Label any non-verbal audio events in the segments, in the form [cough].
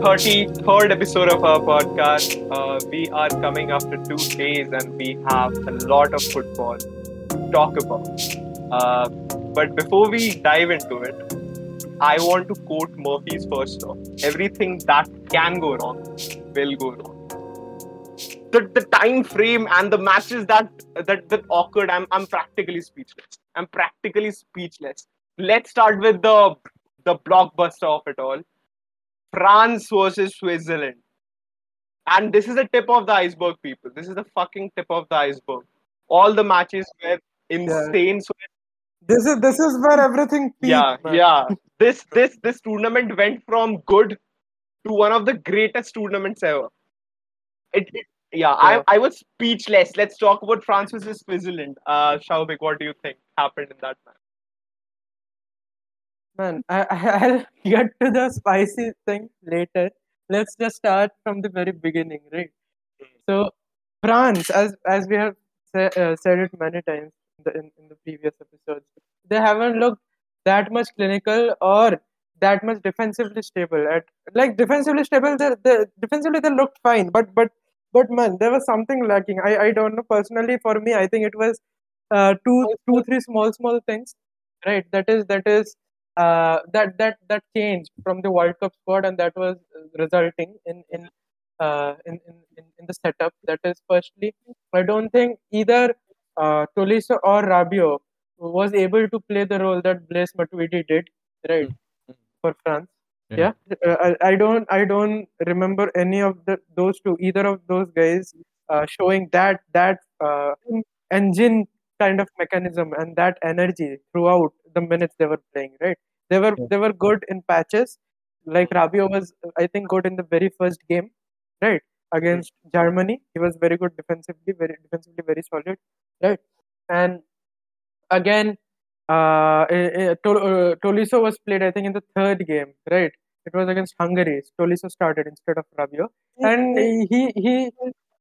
welcome to the 33rd episode of our podcast. Uh, we are coming after two days and we have a lot of football to talk about. Uh, but before we dive into it, I want to quote Murphy's first law everything that can go wrong will go wrong. The, the time frame and the matches that that, that occurred, I'm, I'm practically speechless. I'm practically speechless. Let's start with the the blockbuster of it all France versus Switzerland. And this is the tip of the iceberg, people. This is the fucking tip of the iceberg. All the matches were insane. So This is this is where everything peaked, yeah, man. yeah. This this this tournament went from good to one of the greatest tournaments ever. It, it yeah, Yeah. I I was speechless. Let's talk about France versus Switzerland. Uh Shaubik, what do you think happened in that match? Man, I, I'll get to the spicy thing later. Let's just start from the very beginning, right? So, France, as as we have sa- uh, said it many times in the, in, in the previous episodes, they haven't looked that much clinical or that much defensively stable. At like defensively stable, they, they defensively they looked fine, but but but man, there was something lacking. I I don't know personally. For me, I think it was uh, two two three small small things, right? That is that is uh, that that that changed from the World Cup squad, and that was resulting in in, uh, in, in in the setup. That is, firstly, I don't think either uh, Tolisso or Rabiot was able to play the role that Blaise Matuidi did, right, for France. Yeah, Uh, I, I don't I don't remember any of the those two either of those guys uh, showing that that uh, engine kind of mechanism and that energy throughout the minutes they were playing. Right, they were Yeah. they were good in patches. Like Rabiot was, I think, good in the very first game, right against Germany. He was very good defensively, very defensively very solid, right. And again, uh, eh, eh, Tol- uh, Tolisso was played, I think, in the third game, right? It was against Hungary. Tolisso started instead of Rabiot, and he he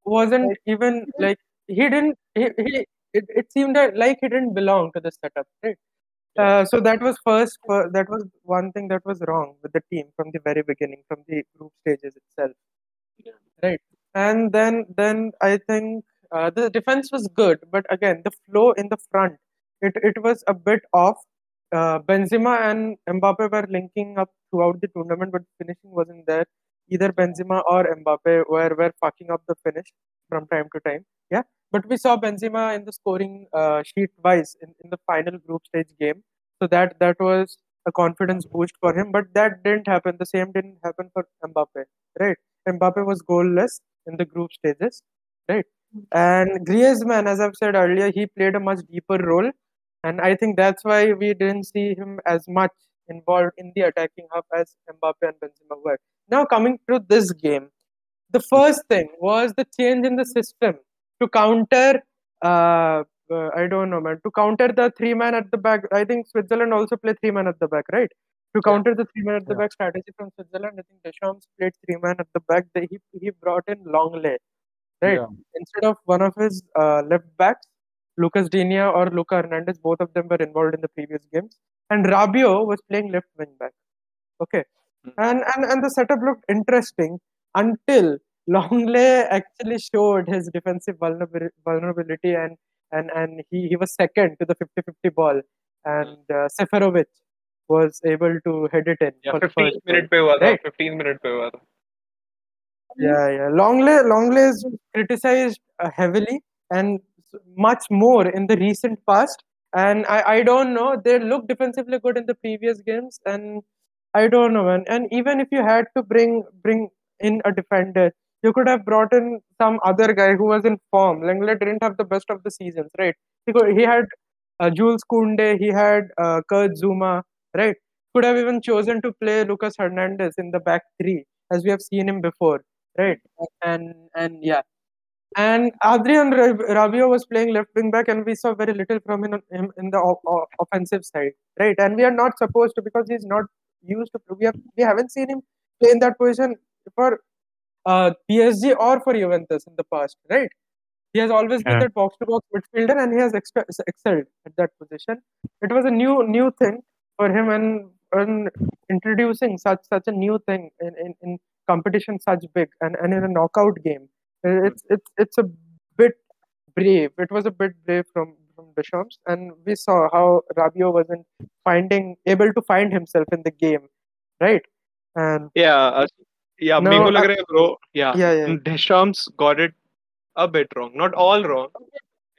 wasn't even like he didn't he, he it, it seemed that like he didn't belong to the setup, right? Uh, so that was first. fir- that was one thing that was wrong with the team from the very beginning, from the group stages itself, right? And then then I think uh, the defense was good, but again the flow in the front it it was a bit off. Uh, Benzema and Mbappe were linking up throughout the tournament, but finishing wasn't there. Either Benzema or Mbappe were were fucking up the finish from time to time. Yeah, but we saw Benzema in the scoring uh, sheet twice in, in the final group stage game, so that that was a confidence boost for him. But that didn't happen. The same didn't happen for Mbappe, right? Mbappe was goalless in the group stages, right? And Griezmann, as I've said earlier, he played a much deeper role, and I think that's why we didn't see him as much involved in the attacking half as Mbappe and Benzema were. Now coming to this game, the first thing was the change in the system to counter. Uh, uh, I don't know, man. To counter the three man at the back, I think Switzerland also play three man at the back, right? To counter the three man at the Yeah. back strategy from Switzerland, I think Deschamps played three man at the back. They, he he brought in Lenglet, right? Yeah. Instead of one of his uh, left backs, Lucas Digne or Luca Hernandez, both of them were involved in the previous games, and Rabiot was playing left wing back. Okay, Mm. and and and the setup looked interesting until [laughs] Lenglet actually showed his defensive vulnerabil- vulnerability and and and he, he was second to the 50-50 ball and uh, Seferovic was able to head it in Yeah, for 15 first goal. minute pe hua tha, Right. 15 minute pe hua tha. Yeah, yeah. Lenglet, Lenglet is criticized uh, heavily and much more in the recent past. And I, I don't know. They looked defensively good in the previous games, and I don't know, man. And even if you had to bring bring in a defender, you could have brought in some other guy who was in form. Lenglet didn't have the best of the seasons, right? He could, he had uh, Jules Koundé, he had uh, Kurt Zouma, right? Could have even chosen to play Lucas Hernandez in the back three, as we have seen him before, right? And and yeah, and Adrien Rab- Rabiot was playing left wing back, and we saw very little from him, him in the o- o- offensive side, right? And we are not supposed to because he's not used to. We have we haven't seen him play in that position for uh, PSG or for Juventus in the past, right? He has always been that box to box midfielder, and he has expe- excelled at that position. It was a new new thing for him, and on introducing such such a new thing in, in, in competition such big and, and in a knockout game. It's it's it's a bit brave. It was a bit brave from from Deschamps, and we saw how Rabiot wasn't finding able to find himself in the game, right? And yeah, uh, yeah, no, Mingo bro. Yeah, yeah, yeah. Deschamps got it a bit wrong, not all wrong.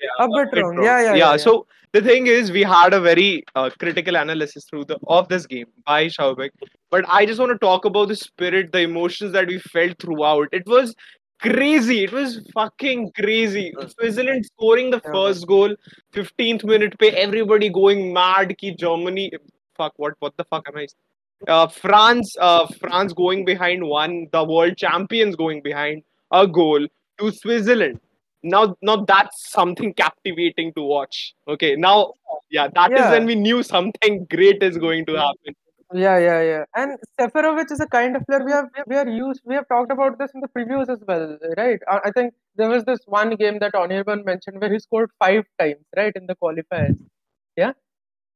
Yeah, a, bit, a bit wrong. wrong. Yeah, yeah, yeah, yeah, So the thing is, we had a very uh, critical analysis through the of this game by Schaubek. But I just want to talk about the spirit, the emotions that we felt throughout. It was crazy. It was fucking crazy. Switzerland scoring the first goal, 15th minute, pay everybody going mad. Ki Germany, fuck what? What the fuck am I? Uh, France, uh, France going behind one. The world champions going behind a goal to Switzerland. Now, now that's something captivating to watch. Okay, now, yeah, that is Yeah. when we knew something great is going to happen. Yeah, yeah, yeah. And Seferovic is a kind of player we have we are used. We have talked about this in the previews as well, right? I, I think there was this one game that Anirban mentioned where he scored five times, right, in the qualifiers. Yeah,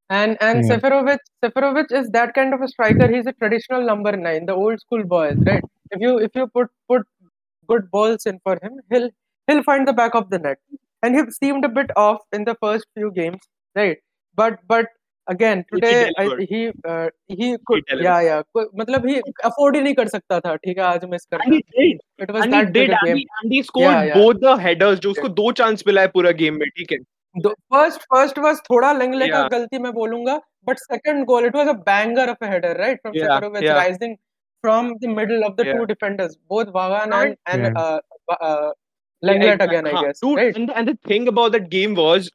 and and Yeah. Seferovic Seferovic is that kind of a striker. He's a traditional number nine, the old school boys, right? If you if you put put good balls in for him, he'll he'll find the back of the net. And he seemed a bit off in the first few games, right? But but again today he he could या या मतलब ही afford ही नहीं कर सकता था ठीक है आज मिस कर it was that did and he score both the headers जो उसको दो चांस मिला है पूरा गेम में ठीक है। फ़र्स्ट फ़र्स्ट वाज थोड़ा लंगले का गलती मैं बोलूँगा but second goal it was a banger of a header right from सेकरोविच rising from the middle of the yeah. two defenders both Vavan and, and yeah. uh, uh, Lenglet again, I हाँ, guess. Dude, right? and, and the thing about that game was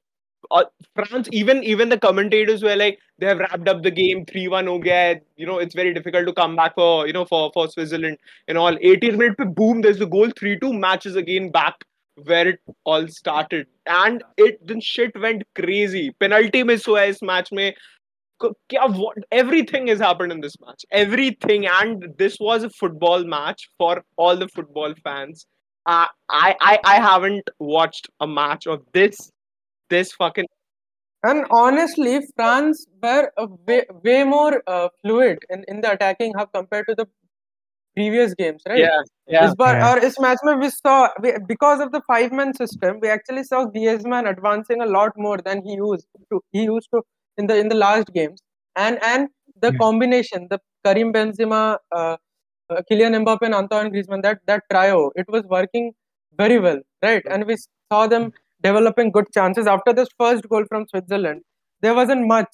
uh, France, even even the commentators were like, they have wrapped up the game, 3-1 ho gaya. You know, it's very difficult to come back for, you know, for, for Switzerland and all. 80th minute, pe boom, there's the goal, 3-2 matches again back where it all started. And it then shit went crazy. Penalty miss hua hai is match mein. What everything has happened in this match everything and this was a football match for all the football fans uh, I, I i haven't watched a match of this this fucking and honestly, France were way, way more uh, fluid in, in the attacking hub compared to the previous games, right? Yeah, yeah. This bar, yeah. Or this match, we saw we, because of the five man system, we actually saw Griezmann advancing a lot more than he used to. He used to in the in the last games, and and the yeah. combination, the Karim Benzema, uh, uh, Kylian Mbappe, and Antoine Griezmann, that that trio, it was working very well, right? And we saw them developing good chances after this first goal from Switzerland. There wasn't much,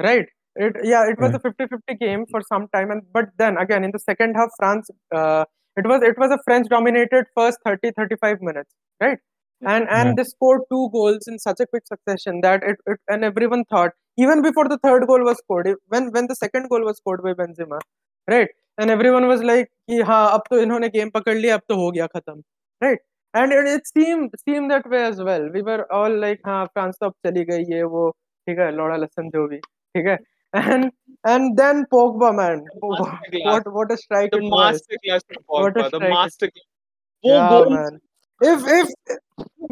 right? It, yeah, it was right. a 50-50 game for some time, and but then again in the second half, France. Uh, it was it was a French-dominated first 30-35 minutes, right? And and yeah. they scored two goals in such a quick succession that it, it and everyone thought even before the third goal was scored, when when the second goal was scored by Benzema, right? And everyone was like, "Ki ha, ab to inhone game pakad liya, ab to ho gaya khatam," right? and it, it seemed seemed that way as well we were all like हाँ France तो अब चली गई है वो ठीक है लौड़ा लसन जो भी ठीक है and and then Pogba man masterclass. what what a strike the it was masterclass from What a Pogba, the strike. master वो yeah goals man if if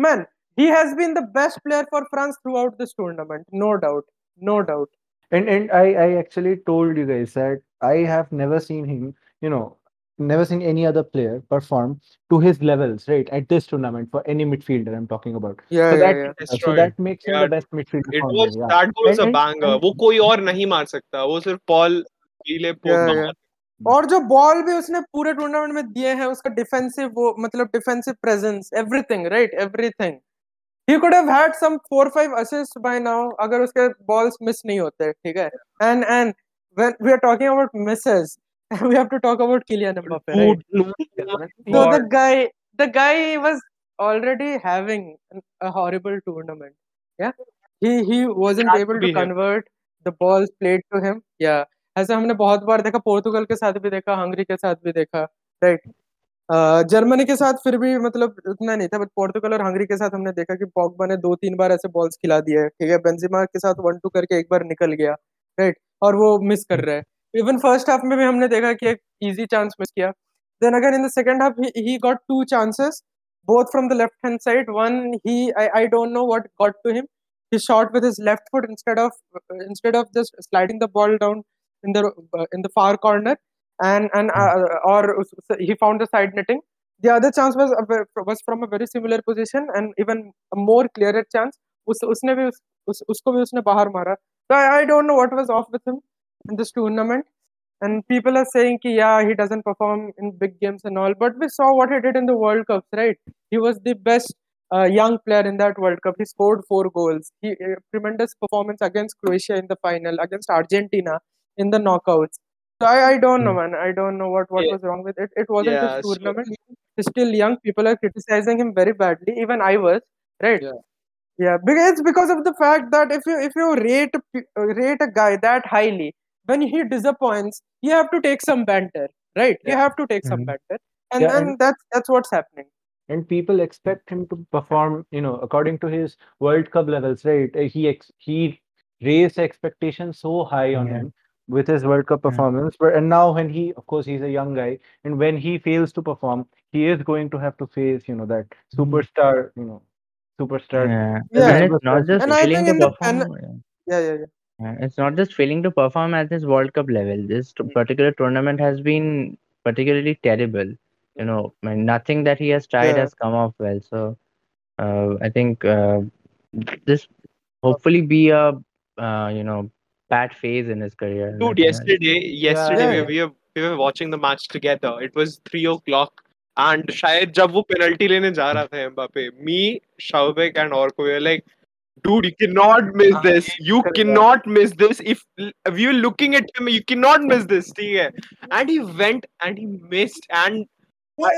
man he has been the best player for France throughout this tournament no doubt no doubt And and I I actually told you guys that I have never seen him, you know, never seen any other player perform to his levels, right? At this tournament for any midfielder I'm talking about. yeah So yeah that yeah uh, so Destroyed. that makes him Yeah, the best midfielder it for was me. Yeah. that goal was a And- and- banger and- वो कोई और नहीं मार सकता वो सिर्फ Paul पीले Pogba yeah. मार और जो बॉल भी उसने पूरे टूर्नामेंट में दिए हैं उसका डिफेंसिव वो मतलब defensive presence everything right everything he could have had some four five assists by now अगर उसके balls miss नहीं होते ठीक है and and when we are talking about misses we have to talk about Kylian Mbappe right Dude, so the guy the guy was already having a horrible tournament yeah he he wasn't had able to him. convert the balls played to him yeah ऐसा हमने बहुत बार देखा पोर्तुगल के साथ भी देखा Hungary के साथ भी देखा राइट जर्मनी के साथ फिर भी मतलब उतना नहीं था बट पोर्तुगल और हंगरी के साथ हमने देखा कि पॉगबा ने दो तीन बार ऐसे बॉल्स खिला दिए ठीक है बेंजिमा के साथ वन टू करके एक बार निकल गया राइट और वो मिस कर रहा है इवन फ़र्स्ट हाफ़ में भी हमने देखा कि एक इजी चांस मिस किया then again in the second half he got two chances both from the left hand side one he I don't know what got to him he shot with his left foot instead of instead of just sliding the ball down in the in the far corner and and और he found the side netting The other chance was uh, was from a very similar position and even a more clearer chance. उस, उसने भी उस, उसको भी उसने बाहर मारा. So I, I don't know what was off with. In this tournament. And people are saying कि yeah he doesn't perform in big games and all, but we saw what he did in the World Cups, right? He was the best uh, young player in that World Cup. He scored four goals. He uh, tremendous performance against Croatia in the final, against Argentina in the knockouts. So I, I don't know, man. I don't know what, what Yeah. was wrong with it. It wasn't Yeah, his tournament. He's still young. People are criticizing him very badly. Even I was, right? Yeah. Yeah, because it's because of the fact that if you if you rate a uh, rate a guy that highly, when he disappoints, you have to take some banter, right? You have to take some Mhm. banter, and Yeah, then and- that's that's what's happening. and people expect him to perform you know according to his world cup levels right Uh, he ex- he raised expectations so high on Yeah. him with his world cup Yeah. performance but and now when he of course he's a young guy and when he fails to perform he is going to have to face you know that superstar you know superstar Yeah. Yeah. And it's not just And I think to in the perform. pen- yeah. Yeah, yeah, yeah. Yeah, It's not just failing to perform at this World Cup level. This t- particular tournament has been particularly terrible. You know, I mean, nothing that he has tried Yeah. has come off well. So, uh, I think uh, this hopefully be a uh, you know bad phase in his career. Dude, Nothing else. yesterday, yesterday Yeah, we, we were we were watching the match together. It was three o'clock, and शायद जब वो penalty लेने जा रहा था Mbappe, me, Shaubek, and Orko, we were like, dude you cannot miss ah, this you cannot miss this if, we were looking at him you cannot miss this and he went and he missed and what?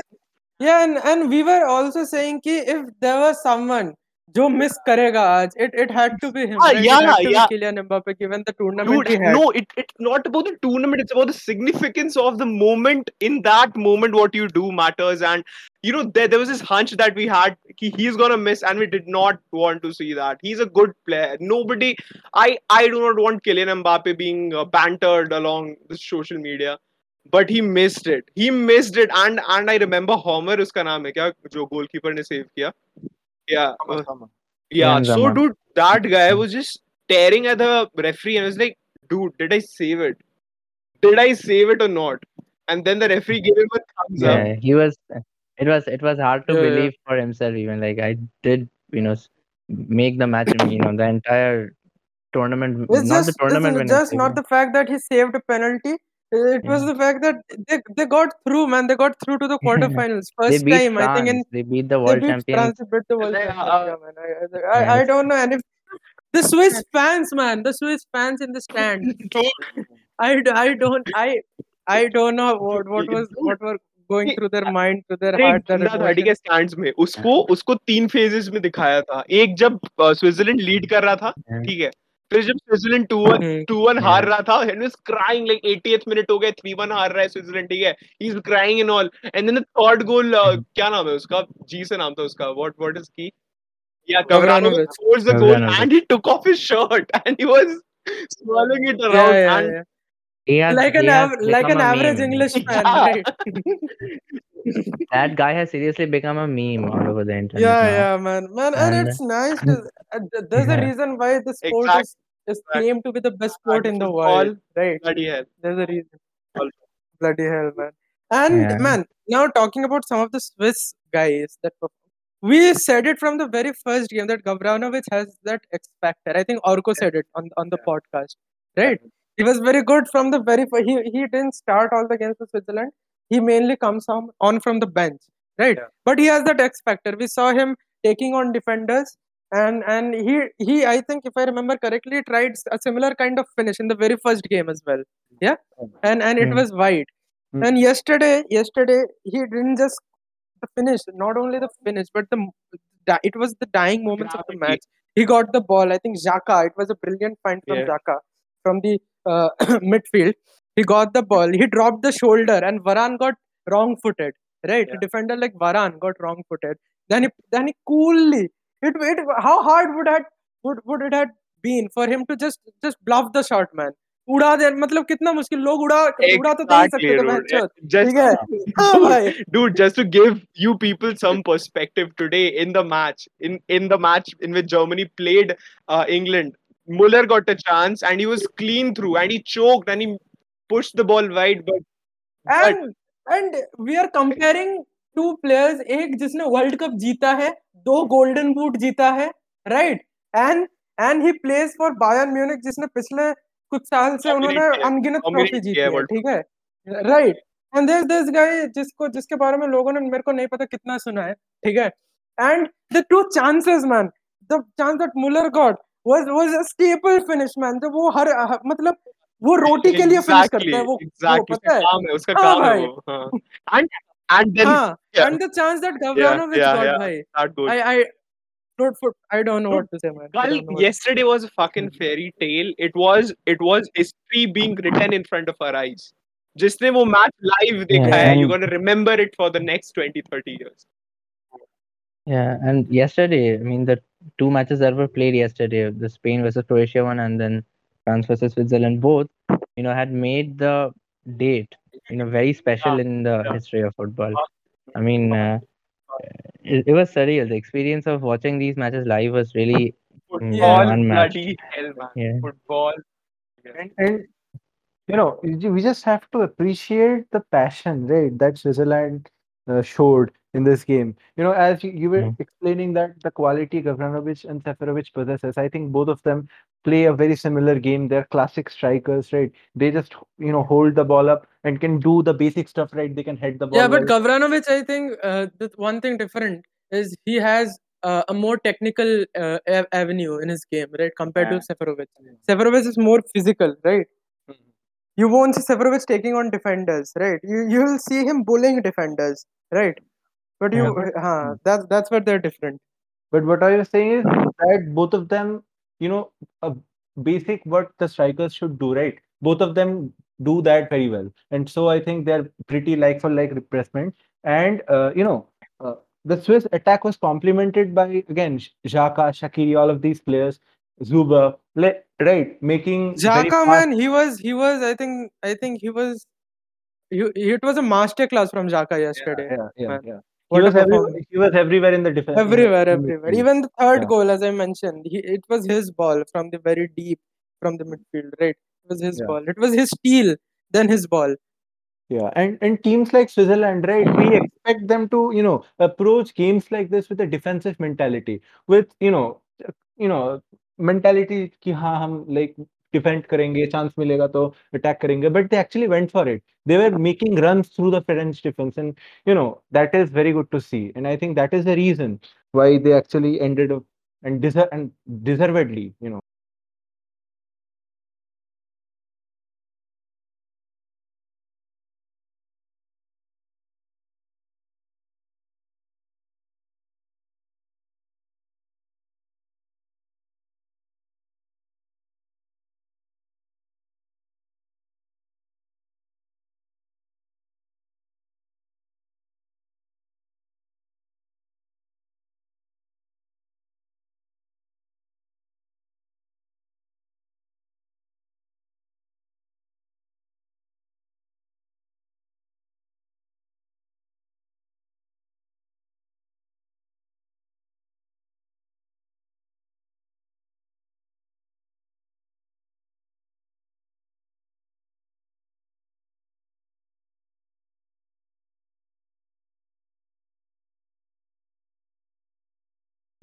yeah and, and we were also saying ki if there was someone जो miss करेगा आज it it had to be him या या Kylian Mbappe given the tournament he had no it it not about the tournament it's about the significance of the moment in that moment what you do matters and you know there there was this hunch that we had कि he is gonna miss and we did not want to see that he is a good player nobody I I do not want Kylian Mbappe being bantered along the social media but he missed it he missed it and and I remember Homer उसका नाम है क्या जो goalkeeper ने save किया Yeah. uh, yeah, so Zaman. dude, that guy was just staring at the referee and was like, dude, did I save it? Did I save it or not? And then the referee gave him a thumbs up. Yeah, he was. It was. It was hard to Yeah, yeah. believe for himself. Even like I did, you know, make the match. You know, the entire tournament. It's not just, the tournament. just not the fact that he saved a penalty. It was Yeah. the fact that they, they got through, man. They got through to the quarterfinals. [laughs] they First beat time, France. I think, in they beat the they world beat champions. France, they beat the world They, champions. uh, yeah, man. I, I, I, I Yeah. don't know. And if the Swiss fans, man, the Swiss fans in the stand, [laughs] I, d- I don't I I don't know what what was what were going through their mind, through their नहीं, heart, their बंदा thirty के emotions. Stands में उसको उसको तीन phases में दिखाया था एक जब स्विट्जरलैंड लीड कर रहा था Yeah. ठीक है फिर जब Switzerland two one hmm, two one हार रहा था and was crying like 80th minute हो गए 3-1 हार रहा है स्विट्जरलैंड ठीक है he is crying and all and then the third goal क्या नाम है उसका जी से नाम था उसका व्हाट व्हाट इज़ की या Gavranovic scores the goal and he took off his shirt and he was swirling it Yeah, around yeah, and yeah. Like an av- like an average. English fan, Yeah. right? That guy has seriously become a meme all over the internet Yeah, now. yeah, man, man, and And- it's nice. To, uh, th- there's a reason why the sport Exact- is is claimed to be the best sport in the world, right? bloody hell There's a reason. All- Bloody hell, man. And Yeah. man, now talking about some of the Swiss guys that perform- we said it from the very first game that Gavranovic has that X factor. I think Orko said it on on the Yeah. podcast, right? He was very good from the very first. He he didn't start all the games for Switzerland. He mainly comes on on from the bench, right? Yeah. But he has that X factor. We saw him taking on defenders, and and he he I think if I remember correctly, tried a similar kind of finish in the very first game as well. Yeah, and and it Hmm. was wide. Hmm. And yesterday, yesterday he didn't just the finish, not only the finish, but the it was the dying moments of the match. He got the ball. I think Xhaka. It was a brilliant find from Yeah. Xhaka from the uh, [clears throat] midfield. He got the ball. He dropped the shoulder, and Varane got wrong-footed. Right, yeah. defender like Varane got wrong-footed. Then he then he coolly. It, it how hard would that would would it have been for him to just just bluff the shot man? उड़ा दे मतलब कितना मुश्किल लोग उड़ा exactly, उड़ा तो नहीं सकते थे मैच ठीक है [laughs] हां भाई dude just to give you people some perspective today in the match in in the match in which Germany played England Muller got the chance and he was clean through and he choked and he push the ball wide, but and and we are comparing two players एक जिसने world cup जीता है दो golden boot जीता है right and and he plays for Bayern Munich जिसने पिछले कुछ साल से उन्होंने अनगिनत ट्रॉफी जीती है ठीक है? Right and there this guy जिसको जिसके बारे में लोगों ने मेरे को नहीं पता कितना सुना है ठीक है? And the two chances man the chance that Muller got was was a staple finish man तो वो हर- मतलब वो रोटी के लिए फिनिश exactly, करता है वो वो exactly, पता है उसका काम है उसका हाँ काम है भाई। वो हाँ. and and then हाँ yeah. and the chance that Gavranovic yeah, got yeah. भाई that goal. I I don't for I don't know what to say man I Kal, don't know what- yesterday was a fucking fairy tale. It was it was history being written in front of our eyes. जिसने वो match live देखा है and- you gonna remember it for the next 20 30 years Yeah, and yesterday, I mean, the two matches that were played yesterday, the Spain versus Croatia one and then France versus Switzerland, both, you know, had made the date, you know, very special in the yeah. history of football. I mean, uh, it, it was surreal. The experience of watching these matches live was really, football unmatched. bloody hell man Yeah. football and, and you know we just have to appreciate the passion right that switzerland uh, showed in this game. You know as you, you were Mm. explaining that the quality Gavranovic and Seferovic possesses i think both of them play a very similar game. They're classic strikers right? They just you know hold the ball up and can do the basic stuff right? They can head the ball yeah but well. Gavranovic I think uh, the one thing different is he has uh, a more technical uh, a- avenue in his game right compared to Yeah. Seferovic. Seferovic is more physical right? You won't see Seferovic taking on defenders right? You you will see him bullying defenders right but you uh, that's that's where they're different But what I was saying is that both of them, you know, a basic what the strikers should do, right? Both of them do that very well, and so I think they're pretty like for like replacement. And uh, you know, uh, the Swiss attack was complemented by again Xhaka, Shaqiri, all of these players, Zuber, le- right, making Xhaka man he was he was I think I think he was he, it was a master class from Xhaka yesterday Yeah, yeah, yeah. He was, every, he was, everywhere in the defense. Everywhere, everywhere. Even the third yeah. goal, as I mentioned, he, it was his ball from the very deep from the midfield, right? It was his yeah. ball. It was his steal, then his ball. Yeah, and and teams like Switzerland, right? We expect them to, you know, approach games like this with a defensive mentality, with you know, you know, mentality ki ha, hum like defend करेंगे, chance मिलेगा तो attack करेंगे. But they actually went for it. They were making runs through the French defense, and you know that is very good to see. And I think that is the reason why they actually ended up and deserve and deservedly, you know.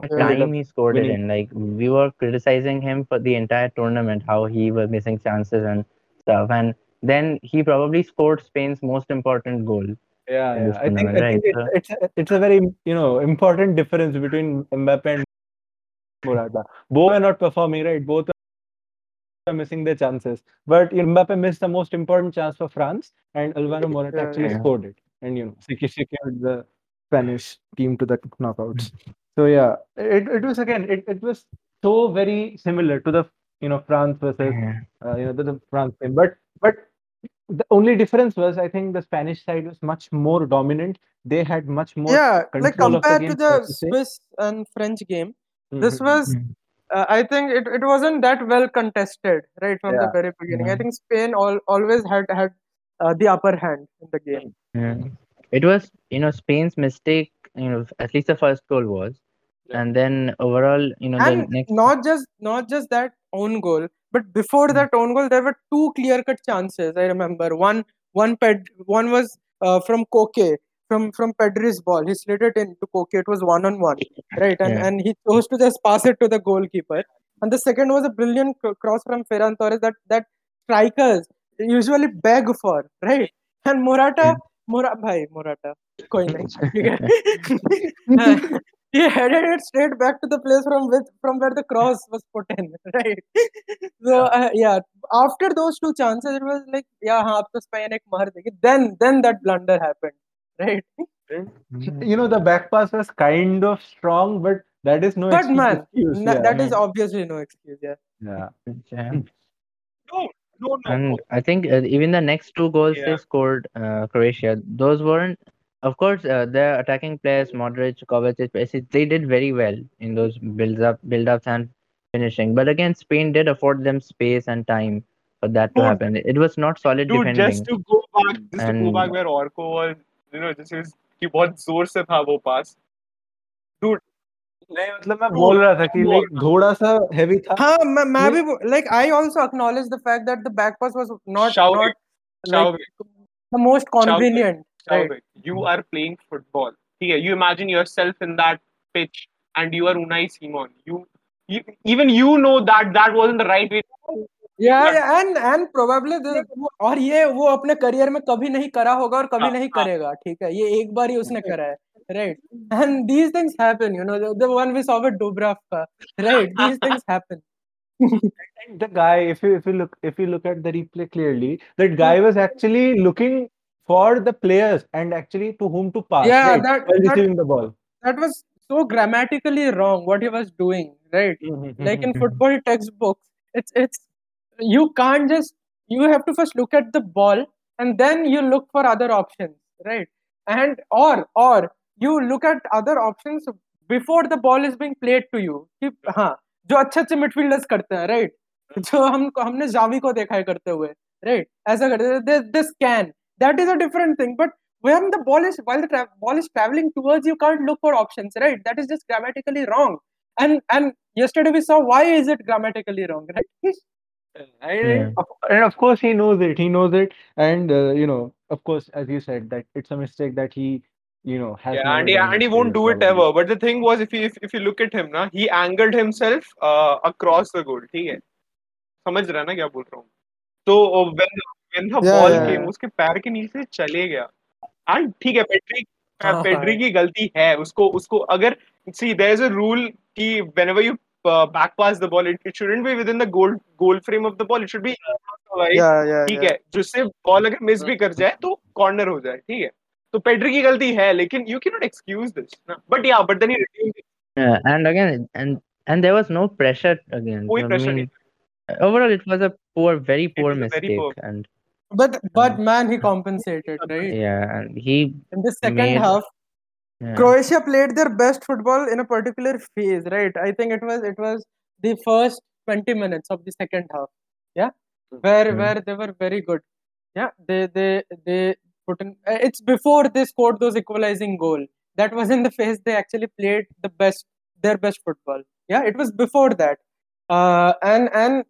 time he scored it winning. in. Like we were criticizing him for the entire tournament, how he was missing chances and stuff, and then he probably scored Spain's most important goal. Yeah, yeah. I think, tournament, I think right? it's, it's, a, it's a very you know important difference between Mbappe and Morata. Both are not performing right. Both are missing their chances. But you know, Mbappe missed the most important chance for France, and Alvaro Morata actually yeah. scored it, and you know secu- secured the Spanish team to the knockouts. So yeah, it, it was again it, it was so very similar to the you know France versus Yeah. uh, you know the, the France game. But but the only difference was I think the Spanish side was much more dominant. They had much more. yeah like control of the compared game, to the to swiss and french game Mhm. this was uh, i think it, it wasn't that well contested right from the very beginning i think spain all, always had had uh, the upper hand in the game Yeah. It was, you know, Spain's mistake, you know, at least the first goal was. Yeah. And then overall, you know, the and next not just not just that own goal But before Hmm. that own goal, there were two clear-cut chances. I remember one, one ped, one was uh, from Koke, from from Pedri's ball. He slid it into Koke. It was one on one, right? And Yeah. and he chose to just pass it to the goalkeeper. And the second was a brilliant cr- cross from Ferran Torres that that strikers usually beg for, right? And Morata, Yeah. Mora, bhai, Morata, कोई नहीं, [laughs] ठीक है? [laughs] he headed it straight back to the place from which from where the cross was put in, [laughs] right? so uh, yeah, after those two chances, it was like yeah, हाँ अब तो Spain एक मार देगी. Then then that blunder happened, right? You know, the back pass was kind of strong, but that is no But excuse. man, excuse, Na- yeah. that is obviously no excuse. Yeah. yeah. Yeah. No, no, no. And I think uh, even the next two goals Yeah. they scored, uh, Croatia, those weren't. Of course, uh, their attacking players, Modric, Kovacic, Perisic, they did very well in those builds up, build ups, and finishing. But again, Spain did afford them space and time for that to Dude. happen. It was not solid Dude, defending. just to go back, just to go And- back where Orko was, you know, just his कि बहुत जोर से था वो पास नहीं मतलब मैं बोल रहा था कि like थोड़ा सा heavy था हाँ मैं मैं ये- भी वो- like I also acknowledge the fact that the back pass was not Shouting, not like shouting. the most convenient. Right. Shouting. You are playing football. Yeah, you imagine yourself in that pitch and you are Unai Simon. You, you even you know that that wasn't the right way. Yeah, yeah, and and probably the, और ये वो अपने career में कभी नहीं करा होगा और कभी हाँ, नहीं हाँ। करेगा ठीक है ये एक बार ही उसने करा है right and these things happen you know the, the one we saw with Dubravka right these things happen And the guy, if you if you look if you look at the replay clearly, that guy was actually looking for the players and actually to whom to pass Yeah, right, that- while that- receiving the ball. that was so grammatically wrong what he was doing right like in football textbooks it's it's you can't just you have to first look at the ball and then you look for other options right and or or you look at other options before the ball is being played to you कि हाँ जो अच्छे अच्छे midfielders करते हैं right जो हम हमने जावी को देखा है करते हुए राइट ऐसा करते this can that is a different thing but when the ball is while the tra- ball is traveling towards you can't look for options right that is just grammatically wrong and and yesterday we saw why is it grammatically wrong right [laughs] And, Yeah. of- and of course he knows it. He knows it, and uh, you know, of course, as you said, that it's a mistake that he, you know, has. Yeah, never and he, done in and he his won't career, do it probably. ever. But the thing was, if you if, if you look at him, na, he angled himself uh, across the goal. ठीक है समझ रहा है ना क्या बोल रहा हूँ तो uh, when when the ball came उसके पैर के नीचे चले गया। एंड ठीक है पेट्रिक पेड्री हाँ, हाँ। की गलती है। उसको उसको अगर see there is a rule कि whenever you back pass the ball it shouldn't be within the goal goal frame of the ball it should be ठीक है जिससे बॉल अगर मिस भी कर जाए तो कॉर्नर हो जाए ठीक है। तो पेड्री की गलती है लेकिन you can not excuse this but या but then he redeem and again and and there was no pressure again. no, I mean, overall it was a poor very poor mistake very poor. and but but man he compensated right yeah, he in the second made- half yeah, Croatia played their best football in a particular phase, right? I think it was it was the first 20 minutes of the second half. Yeah. Where Mhm. where they were very good. Yeah. They they they put in uh, it's before they scored those equalizing goal. That was in the phase they actually played the best their best football. Yeah, it was before that. Uh and and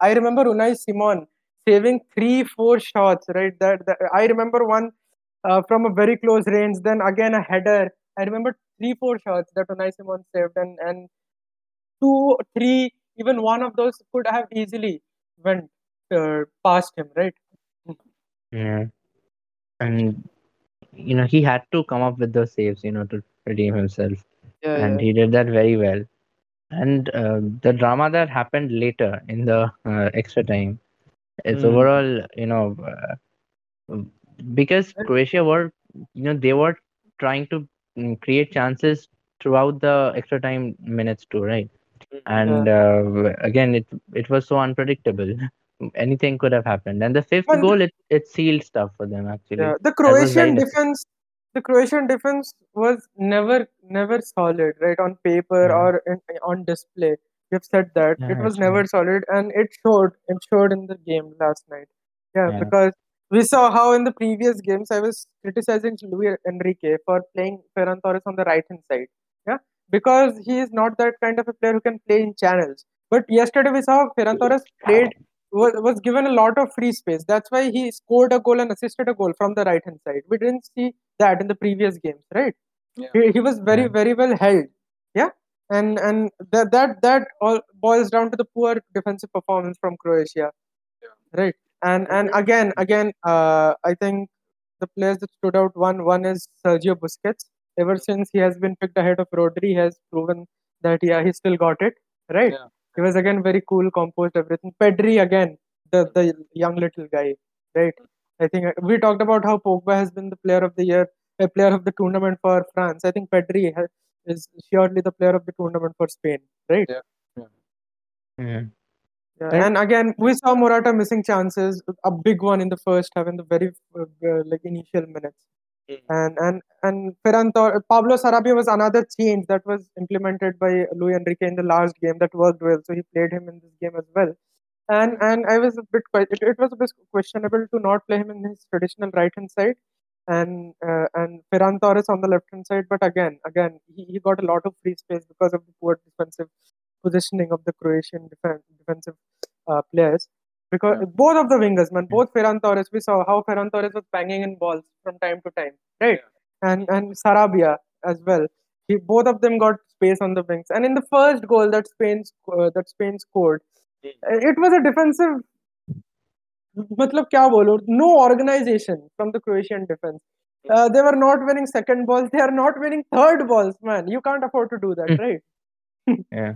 I remember Unai Simon saving three, four shots, right? That, that I remember one uh, from a very close range. Then again a header. I remember three, four shots that Unai Simon saved, and and two, three, even one of those could have easily went uh, past him, right? yeah, and you know he had to come up with those saves, you know, to redeem himself. Yeah, and he did that very well. And uh, the drama that happened later in the uh, extra time, it's Hmm. overall, you know, uh, because Croatia were, you know, they were trying to mm, create chances throughout the extra time minutes too, right? And uh, again, it it was so unpredictable. [laughs] Anything could have happened. And the fifth And the- goal, it, it sealed stuff for them actually. Yeah, the Croatian defense, the Croatian defense was never, never solid, right? On paper Yeah. or in, on display. You've said that Yeah, it was that's never solid, and it showed. It showed in the game last night. Yeah, Yeah. because we saw how in the previous games I was criticizing Luis Enrique for playing Ferran Torres on the right hand side. Yeah, because he is not that kind of a player who can play in channels. But yesterday we saw Ferran Torres played was, was given a lot of free space. That's why he scored a goal and assisted a goal from the right hand side. We didn't see that in the previous games, right? Yeah. He, he was very Yeah. very well held. Yeah, and and that that that all boils down to the poor defensive performance from Croatia, right? And and again again, uh, I think the players that stood out one one is Sergio Busquets. Ever since he has been picked ahead of Rodri, he has proven that yeah he still got it right. Yeah. He was again very cool, composed, everything. Pedri again, the the young little guy, right? I think uh, we talked about how Pogba has been the player of the year, a player of the tournament for France. I think Pedri has, is surely the player of the tournament for Spain, right? Yeah. Yeah. Yeah, And- and again, we saw Morata missing chances, a big one in the first half in the very uh, uh, like initial minutes. Mm. And and and Ferran Tor- Pablo Sarabia was another change that was implemented by Luis Enrique in the last game that worked well. So he played him in this game as well. And and I was a bit que- it, it was a bit questionable to not play him in his traditional right hand side, and uh, and Ferran Torres on the left hand side. But again, again he, he got a lot of free space because of the poor defensive positioning of the Croatian defen defensive uh, players. Because Yeah. both of the wingers, man, both Ferran Torres, we saw how Ferran Torres was banging in balls from time to time, right? And and Sarabia as well. He, both of them got space on the wings. And in the first goal that Spain uh, that Spain scored, it was a defensive. मतलब क्या बोलो no organisation from the Croatian defence Uh, they were not winning second balls. They are not winning third balls, man. You can't afford to do that, hmm. right? [laughs] yeah.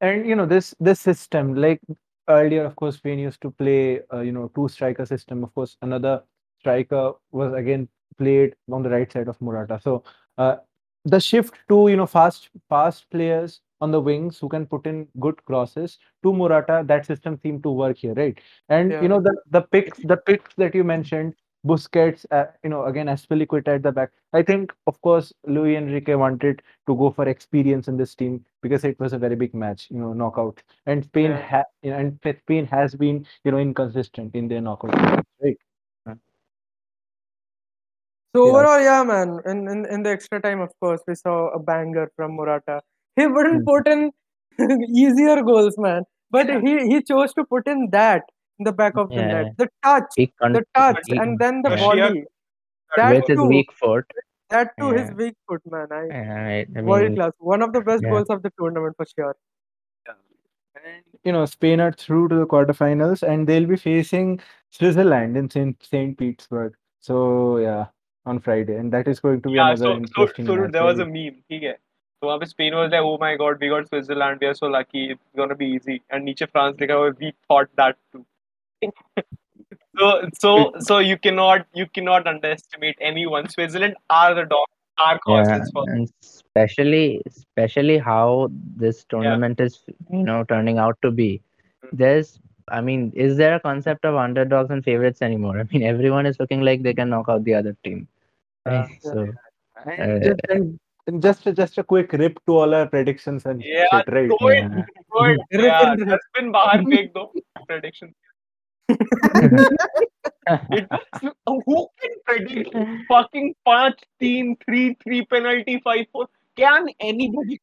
And, you know this this system, like earlier, of course, Spain used to play, uh, you know, two striker system. Of course, another striker was again played on the right side of Morata. So uh, the shift to you know fast fast players on the wings who can put in good crosses to Morata. that system seemed to work here right and Yeah. you know the the picks the picks that you mentioned Busquets, uh, you know, again Azpilicueta at the back. I think, of course, Luis Enrique wanted to go for experience in this team because it was a very big match, you know, knockout. And Spain, Yeah. ha- you know, and Spain has been, you know, inconsistent in their knockout, right? So Yeah. overall, yeah, man. In, in in the extra time, of course, we saw a banger from Morata. He wouldn't Mm. put in [laughs] easier goals, man, but he he chose to put in that in the back of the Yeah. net. The touch, the touch, he- and then the Yeah. volley. That with his weak foot. that too, his weak foot, man. I, I, I world class. One of the best yeah. goals of the tournament for sure. And, you know, Spain are through to the quarterfinals and they'll be facing Switzerland in St. St. Petersburg. So, yeah, on Friday. And that is going to be Yeah, another so, so, interesting so match. there was a meme, ठीक है? So वहाँ पे Spain was like, oh my god, we got Switzerland, we are so lucky, it's gonna be easy. And नीचे France लिखा हुआ है, we thought that too. [laughs] so, so, so you cannot, you cannot underestimate anyone. Switzerland are the dog, dark yeah, horses for and especially especially how this tournament is, you know, turning out to be. There's, I mean, is there a concept of underdogs and favorites anymore? I mean, everyone is looking like they can knock out the other team. Yeah. Right? So, And Uh, just, and, and just, a, just a quick rip to all our predictions and Yeah, shit, right? throw it, yeah. throw it. Yeah, dustbin बाहर फेंक दो. Prediction. It was, who can predict fucking 5 3 3 3 penalty 5 4 can anybody?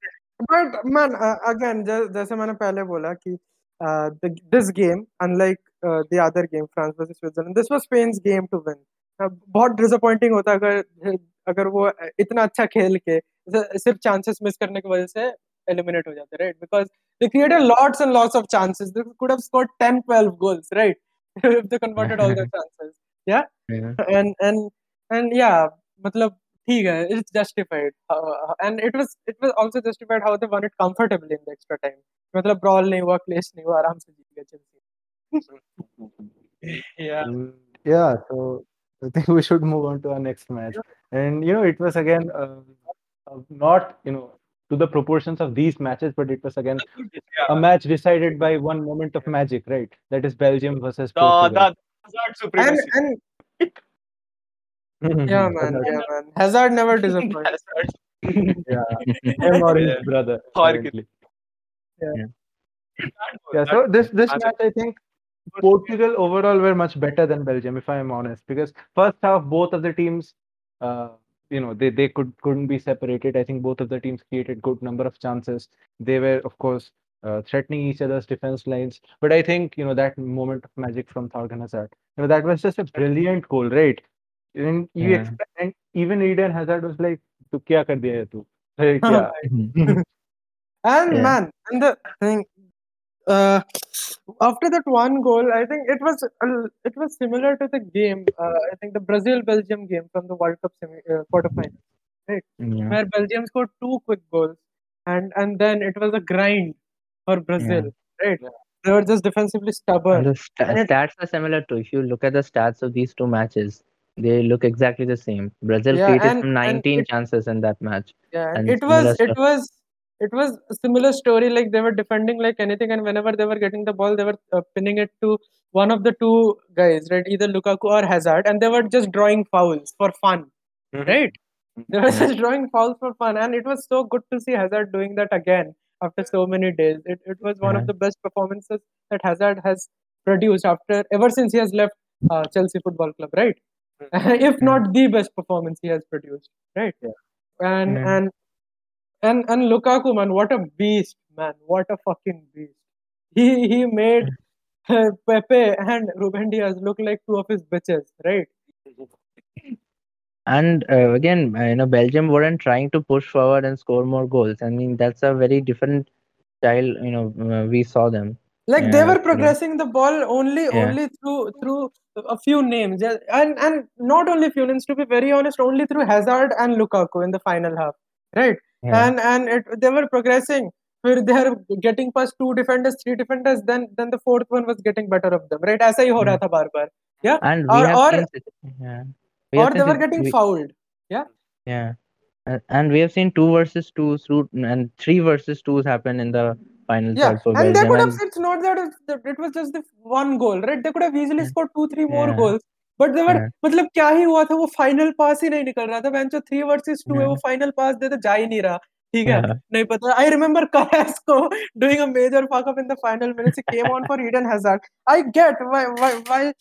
But man, uh, again, जैसे मैंने पहले बोला कि uh, the, this game, unlike uh, the other game, France versus Switzerland, this was Spain's game to win. Uh, बहुत disappointing होता अगर अगर वो इतना अच्छा खेल के सिर्फ़ चांसेस मिस करने की वजह से एलिमिनेट हो जाते right because they created lots and lots of chances they could have score 10 12 goals right if they converted all the chances या एंड एंड एंड या मतलब ठीक है it's justified and it was it was also justified how they won it comfortable in the extra time मतलब brawl नहीं हुआ क्लेश नहीं हुआ आराम से जीत गए चेल्सी या या so I think we should move on to our next match And you know, it was again uh, uh, not you know to the proportions of these matches, but it was again Yeah. a match decided by one moment of magic, right? That is Belgium versus The, Portugal. the Hazard and supremacy. and [laughs] yeah man Hazard. yeah man Hazard never [laughs] disappoints Hazard. Yeah, him or his brother. Or- apparently. That was- Yeah, so this this Hazard. match, I think Portugal overall were much better than Belgium, if I am honest, because first half both of the teams, uh, you know, they, they could couldn't be separated. I think both of the teams created good number of chances. They were, of course, uh, threatening each other's defense lines. But I think you know that moment of magic from Thorgan Hazard. You know that was just a brilliant goal, right? And you Yeah. expect, and even Eden Hazard was like, "Tu kya kar diya hai tu?" [laughs] Like, [laughs] yeah. [laughs] And Yeah. man, and the thing, uh, after that one goal, I think it was a- it was similar to the game. Uh, I think the Brazil Belgium game from the World Cup semi uh, quarterfinals, Yeah. where Belgium scored two quick goals, and and then it was a grind for Brazil, right? Yeah. They were just defensively And stubborn. the sta- And it- stats are similar too. If you look at the stats of these two matches, they look exactly the same. Brazil Yeah, created and- some and 19 it- chances in that match. Yeah, and it was similar it stuff. was it was a similar story. Like they were defending like anything, and whenever they were getting the ball, they were uh, pinning it to one of the two guys, right? Either Lukaku or Hazard, and they were just drawing fouls for fun, Mhm. right? They were just drawing fouls for fun, and it was so good to see Hazard doing that again after so many days. It it was one Yeah. of the best performances that Hazard has produced after ever since he has left uh, Chelsea Football Club, right? [laughs] if not the best performance he has produced, right? Yeah. And and and and Lukaku, man, what a beast, man! What a fucking beast. He he made uh, [laughs] Pepe and Ruben Dias look like two of his bitches, right? And uh, again, uh, you know, Belgium weren't trying to push forward and score more goals. I mean, that's a very different style. You know, uh, we saw them. Like they were progressing the ball only Yeah. only through through a few names, and and not only few names. To be very honest, only through Hazard and Lukaku in the final half, right? Yeah. and and it, they were progressing where they are getting past two defenders three defenders then then the fourth one was getting better of them right ऐसा ही हो रहा था बार बार yeah And we or have or seen, sit- yeah, we or have they seen were sit- getting we- fouled Yeah, and, and we have seen two versus two through and three versus twos happen in the final yeah third for and they Belgium. could have and- it's not that it, that it was just the one goal right they could have easily Yeah. scored two three more Yeah. goals But देवर मतलब क्या ही हुआ था वो final पास ही नहीं निकल रहा था। बेंचो three versus to है वो फाइनल पास देते जा ही नहीं रहा। ठीक है? नहीं पता। I remember doing a major fuck up in the final minutes he came on for Hazard I get why why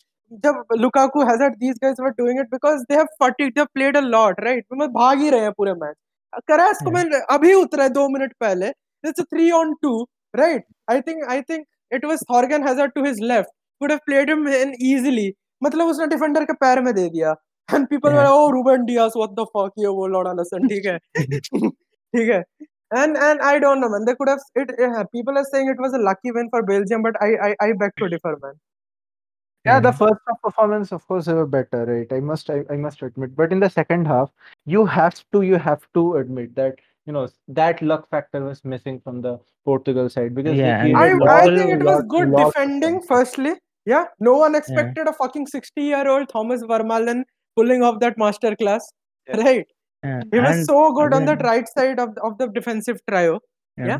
जब Lukaku Hazard these guys were doing it because they have they played a lot right मतलब भाग ही रहे हैं पूरे match कैस्को मैं अभी उतरा दो मिनट पहले। It's three on two right I think I think it was Thorgan Hazard to his left. Could have played. मतलब उसने डिफेंडर के पैर में दे दिया and people were Yeah. oh Ruben Diaz what the fuck ये वो लौड़ा लसन ठीक है [laughs] ठीक है and and I don't know man they could have it yeah, people are saying it was a lucky win for Belgium but I I, I beg to differ man Yeah, the Yeah. first half performance, of course, they were better, right? I must, I, I must admit. But in the second half, you have to, you have to admit that you know that luck factor was missing from the Portugal side because Yeah, we and I, created I lot- think it was lot- good lot of defending chances. firstly yeah no one expected a fucking 60 year old Thomas Vermaelen pulling off that master class Yeah. right Yeah. he was and so good on that right side of, of the defensive trio Yeah.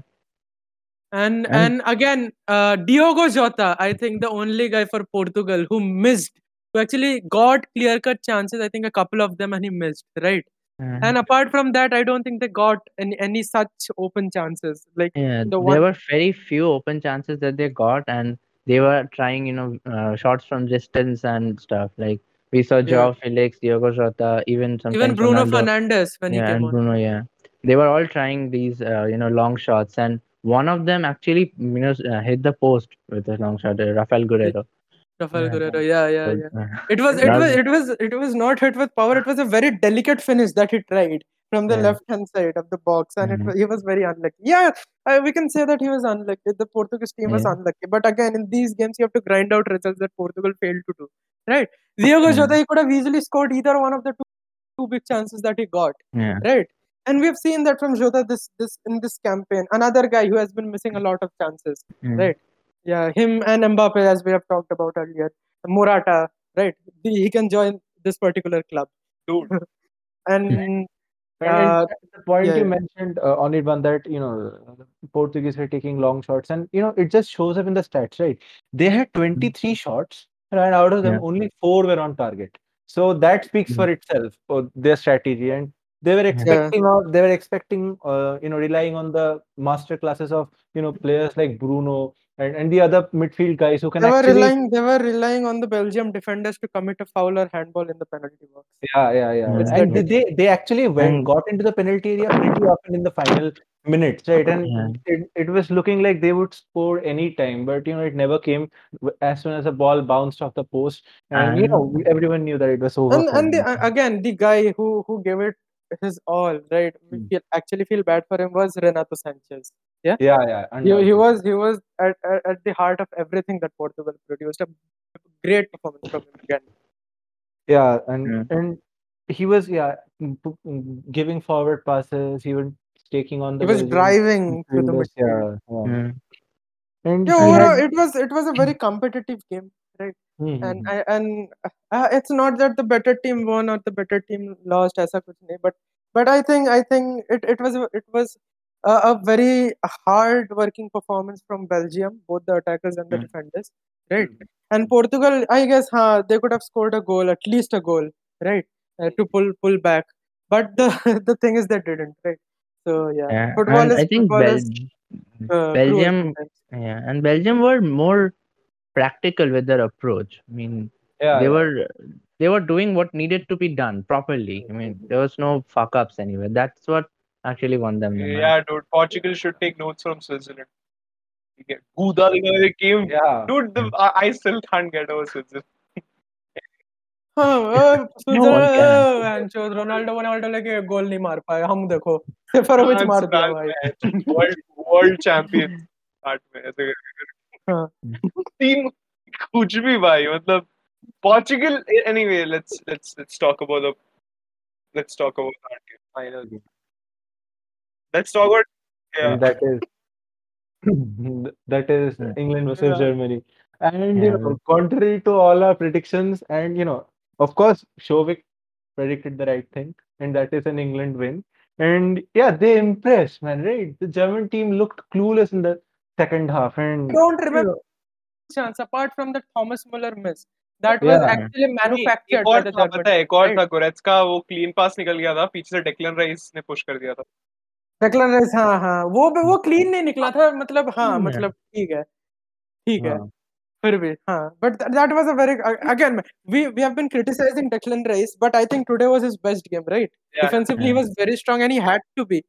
And And- and again, uh, Diogo Jota, I think the only guy for Portugal who missed, who actually got clear cut chances. I think a couple of them, and he missed, right? Yeah. And apart from that, I don't think they got any, any such open chances. Like Yeah, the there were very few open chances that they got, and they were trying, you know, uh, shots from distance and stuff. Like we saw Joao Felix, Diogo Jota, even sometimes even Bruno Ronaldo. Fernandes when yeah, he came and on. Bruno, yeah, they were all trying these, uh, you know, long shots, and one of them actually, you know, uh, hit the post with a long shot. Uh, Rafael Guerreiro. Rafael Yeah. Guerreiro, yeah, yeah, yeah. uh, It was, it was, was- it was, it was not hit with power. It was a very delicate finish that he tried from the Yeah. left hand side of the box, and it Mhm. was, he was very unlucky. Yeah, uh, we can say that he was unlucky. The Portuguese team was unlucky, but again, in these games, you have to grind out results that Portugal failed to do. Right? Diogo Mhm. Jota, he could have easily scored either one of the two, two big chances that he got. yeah, Right? And we've seen that from Jota this this in this campaign. Another guy who has been missing a lot of chances. Right. Yeah, him and Mbappe, as we have talked about earlier. Morata, right? He can join this particular club. Dude. [laughs] And, uh, the point yeah, you yeah. mentioned uh, on it, one that you know Portuguese were taking long shots, and you know it just shows up in the stats, right? They had 23 shots, and out of them, Yeah. only four were on target. So that speaks Mhm. for itself for their strategy, and they were expecting of they were expecting uh, you know relying on the master classes of you know players like Bruno and, and the other midfield guys who can they were actually relying they were relying on the Belgium defenders to commit a foul or handball in the penalty box. Yeah, yeah, yeah. Yeah. And they, they they actually went got into the penalty area pretty often in the final minutes, right? And Yeah. it, it was looking like they would score any time, but you know, it never came as soon as the ball bounced off the post. And you know, everyone knew that it was over. and and the, uh, again the guy who who gave it his all right we Hmm. feel, actually feel bad for him was renato sanches yeah, yeah, yeah. He, he was he was at, at, at the heart of everything that Portugal produced. A great performance from him again. Yeah, and yeah. and he was yeah giving forward passes. He was taking on the. He was driving the. Yeah, yeah. And yeah, overall, had... it was it was a very competitive game, right? Mm-hmm. And and uh, it's not that the better team won or the better team lost, as a but but I think I think it, it was it was a, a very hard working performance from Belgium both the attackers and the Mm. defenders right and Portugal I guess huh, they could have scored a goal at least a goal right uh, to pull pull back but the [laughs] the thing is they didn't right so yeah, yeah. football is I think football Bel- is uh, Belgium, yeah, and Belgium were more practical with their approach. I mean, yeah, they yeah. were they were doing what needed to be done properly. I mean, there was no fuck ups anywhere. That's what actually won them the match. Yeah, dude. Portugal should take notes from Switzerland. You get Guda, they came. Yeah. Dude, the, I, I still can't get over Switzerland. [laughs] हाँ No one can. Switzerland Ronaldo Ronaldo लेके गोल नहीं मार पाए हम देखो सेफरोविच France, मार दिया France भाई में world world champion आठ में ऐसे हाँ। टीम कुछ भी भाई मतलब Portugal anyway let's let's let's talk about the let's talk about that game, final game let's talk about yeah And that is [clears throat] that is Yeah. England versus Yeah. Germany. And you Yeah. know, contrary to all our predictions, and you know, of course, Shovik predicted the right thing, and that is an England win. And yeah, they impressed, man. Right? The German team looked clueless in the second half, and don't you remember know, chance apart from the Thomas Muller miss that was Yeah. actually manufactured एक by और the था German पता है एक और right? था गोरेत्स्का वो clean पास निकल गया था पीछे से डेक्लन राइस ने पुश कर दिया था हाँ हाँ वो वो hmm. क्लीन नहीं निकला था मतलब हाँ hmm, मतलब ठीक है ठीक है hmm. फिर भी हाँ but that was a very again we we have been criticising Declan Rice but I think today was his best game right defensively he was very strong and he had to be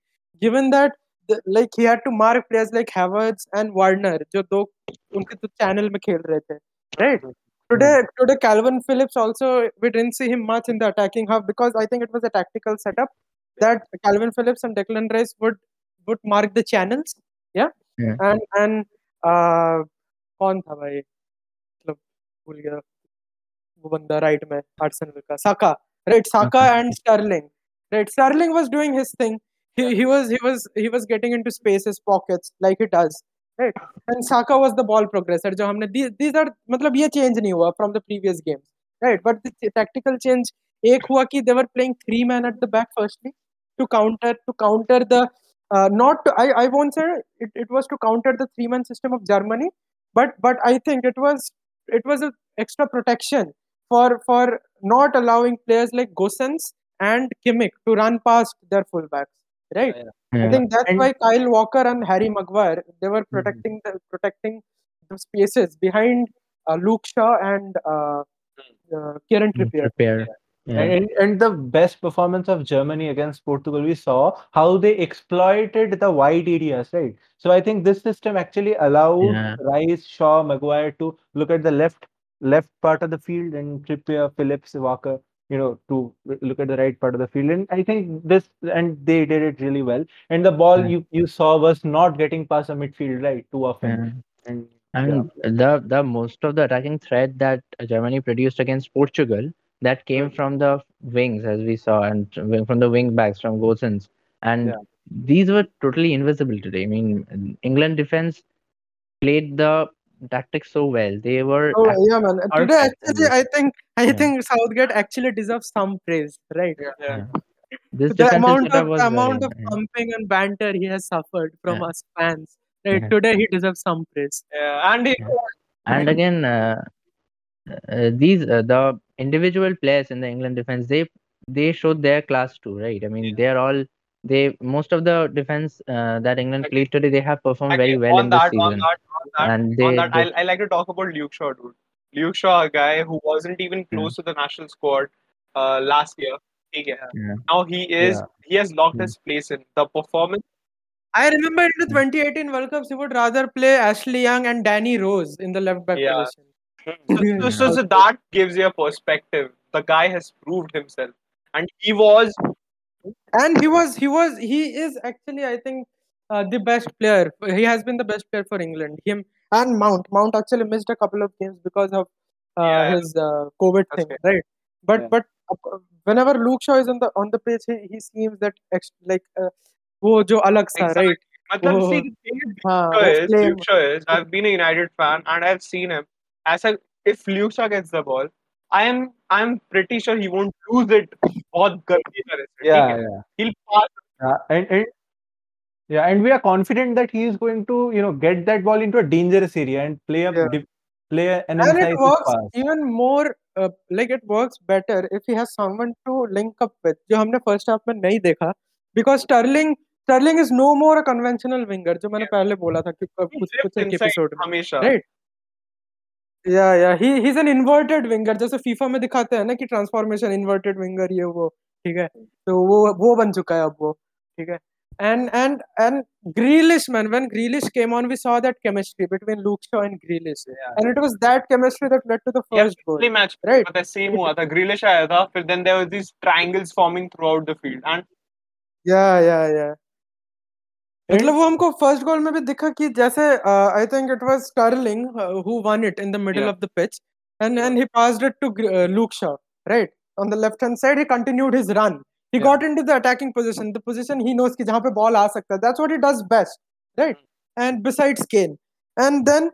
given that like he had to mark players like Havertz and Werner जो दो उनके तो channel में खेल रहे थे राइट Today, today Calvin Phillips also we didn't see him much in the attacking half because I think it was a tactical setup. that Calvin Phillips and Declan Rice would would mark the channels yeah, Yeah. and and uh, कौन था भाई मतलब भूल गया वो बंदा right में Arsenal का Saka right Saka Saka. And Sterling right Stirling was doing his thing he, he was he was he was getting into spaces pockets like he does right and Saka was the ball progressor जो हमने these these are मतलब ये change नहीं हुआ from the previous games right but the tactical change एक हुआ कि they were playing three man at the back firstly to counter to counter the uh, not to, I I won't say it, it was to counter the three man system of Germany but but I think it was it was an extra protection for for not allowing players like Gosens and Kimmich to run past their fullbacks right Yeah, I think that's And- why Kyle Walker and Harry Maguire they were Mhm. protecting the protecting the spaces behind uh, Luke Shaw and uh, uh, Kieran Mm, Trippier. Yeah. Mm. And, and the best performance of Germany against Portugal, we saw how they exploited the wide areas, right? So I think this system actually allowed Yeah. Rice, Shaw, Maguire to look at the left left part of the field and Trippier, Phillips, Walker, you know, to look at the right part of the field. And I think this and they did it really well. And the ball Yeah. you you saw was not getting past the midfield, right, too often. And And the the most of the attacking threat that Germany produced against Portugal that came from the wings, as we saw, and from the wing backs from Gosens, and Yeah. these were totally invisible today. I mean, England defense played the tactics so well. They were Oh act- yeah, man. Today actually. I think I Yeah. think Southgate actually deserves some praise, right? yeah. yeah. this the amount of was the amount very, of yeah. pumping and banter he has suffered from Yeah. us fans, right? Yeah. Today he deserves some praise. Yeah, and he, and again uh, uh, uh, these uh, the individual players in the England defense they they showed their class too, right? I mean, yeah. they are all they most of the defense uh, that England played today they have performed okay, very well in that, this season. That, that, and they, that, I, I like to talk about Luke Shaw, dude. Luke Shaw, a guy who wasn't even hmm. close to the national squad uh, last year. Yeah. Now he is yeah. he has locked hmm. his place in the performance. I remember in the 2018 World Cups, he would rather play Ashley Young and Danny Rose in the left back yeah. position So, so, so, so that gives you a perspective. The guy has proved himself, and he was and he was he was he is actually I think uh, the best player. He has been the best player for England. Him and Mount. Mount actually missed a couple of games because of uh, Yeah. his uh, COVID That's thing, right? But Yeah. but uh, whenever Luke Shaw is on the on the pitch, he, he seems that ex- like uh, वो जो अलग सा Exactly. right? Matlab, Oh. see, the thing with हाँ, Luke Shaw वो is, flame. Luke Shaw is, I've been a United fan and I've seen him. as a, if Luke Shaw gets the ball, I am I'm pretty sure he won't lose it. Yeah, yeah. He'll pass. Yeah, and, and yeah, and we are confident that he is going to, you know, get that ball into a dangerous area and play a yeah. dip, play an and it works pass. even more uh, like it works better if he has someone to link up with. जो हमने first half में नहीं देखा because Sterling Sterling is no more a conventional winger जो मैंने yeah. पहले बोला था कि कुछ कुछ एपिसोड में हमेशा right या या he he is an inverted winger जैसे फीफा में दिखाते हैं ना कि ट्रांसफॉर्मेशन इन्वर्टेड विंगर ये वो ठीक है? तो वो वो बन चुका है अब वो ठीक है? And and and Grealish man when Grealish came on we saw that chemistry between Luke Shaw and Grealish and it was that chemistry that led to the first goal match right but the same हुआ था. Grealish आया था फिर then there was this triangles forming throughout the field and या या या मतलब वो हमको फ़र्स्ट गोल में भी दिखा कि जैसे I think it was Sterling who won it in the middle of the pitch and and he passed it to Luke right on the left hand side he continued his run he got into the attacking position the position he knows कि जहाँ पे ball आ सकता है. That's what he does best right and besides Kane and then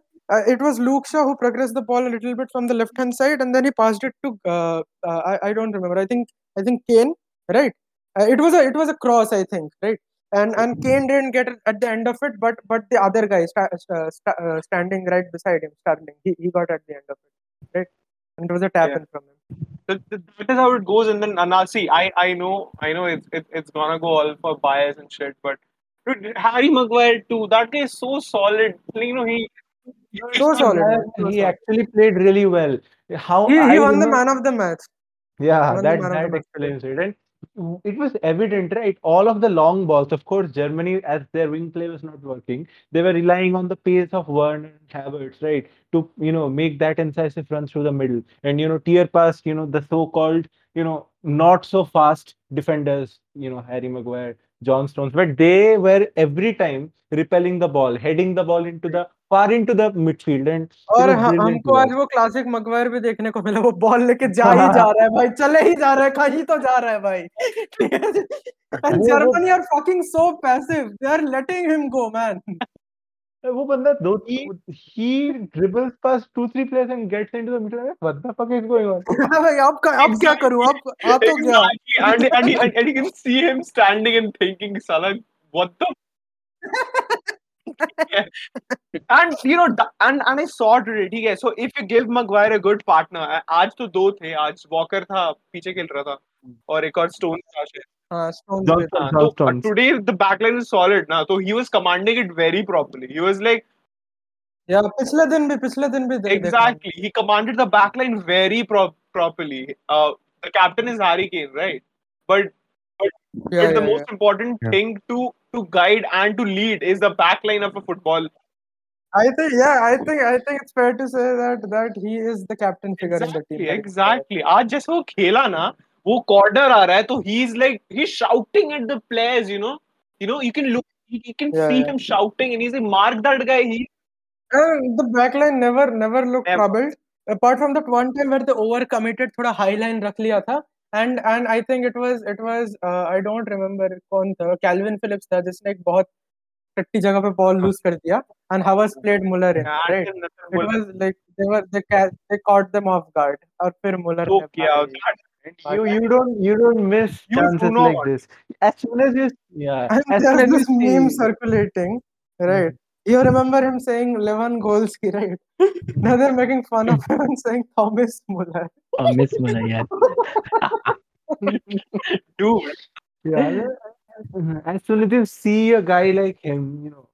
it was Luke who progressed the ball a little bit from the left hand side and then he passed it to I don't remember I think I think Kane right it was a it was a cross I think right and and Kane didn't get it at the end of it but but the other guy sta- sta- sta- uh, standing right beside him Sterling he, he got at the end of it right and it was a tap Yeah. in from him th- th- that is how it goes and then and now see I I know I know it's it, it's gonna go all for bias and shit but dude, Harry Maguire too that guy is so solid you know he he's So not- solid. He actually played really well. How he, he won the man of the match Yeah, won the that man of the that match. explains it. And it was evident, right? All of the long balls, of course, Germany, as their wing play was not working, they were relying on the pace of Werner and Havertz, right, to you know make that incisive run through the middle. And you know tear past you know the so-called you know not so fast defenders, you know Harry Maguire, John Stones, but they were every time repelling the ball, heading the ball into the far into the midfield and और हमको तो आज वो classic मकवायर भी देखने को मिला वो बॉल लेके जा ही जा रहा है भाई चले ही जा रहा है कहीं तो जा रहा है भाई। And Germany are fucking so passive they are letting him go man वो बंदा दो he dribbles past two three players and gets into the middle में what the fuck is going on भाई अब का अब क्या करूँ? अब आ तो गया and and and you can see him standing and thinking साला what the and you know and and I sorted ठीक है so if you give Maguire a good partner आज तो दो थे आज वॉकर था पीछे खेल रहा था और एक और स्टोन था शायद captain is Harry right but but Yeah, but the yeah, most important Yeah. thing to to guide and to lead is the back line of a football. I think yeah I think I think it's fair to say that that he is the captain figure exactly, in the team right? exactly. आज जैसे वो खेला ना वो corner आ रहा है तो he is like he's shouting at the players you know you know you can look you, you can Yeah, see yeah. him shouting and he's like mark that guy he And the backline never never looked Never. troubled. Apart from that one time where they overcommitted, थोड़ा high line रख लिया था. And and I think it was it was uh, I don't remember कौन था Calvin Phillips था जिसने एक बहुत टट्टी जगह पे बॉल लूज कर दिया and Havertz played Muller in and right. then Nathan It Muller was like they were they ca- they caught them off guard और फिर Muller तो ने किया मारी. that You you don't you don't miss You do chances not. like this. As soon as you yeah, And as soon there's as this you meme see circulating, right? You remember him saying Lewangoalski, [laughs] right? now they're making fun of him and saying Thomas Muller. Miss Muller, yeah. [laughs] dude yeah, as soon as you see a guy like him, you know,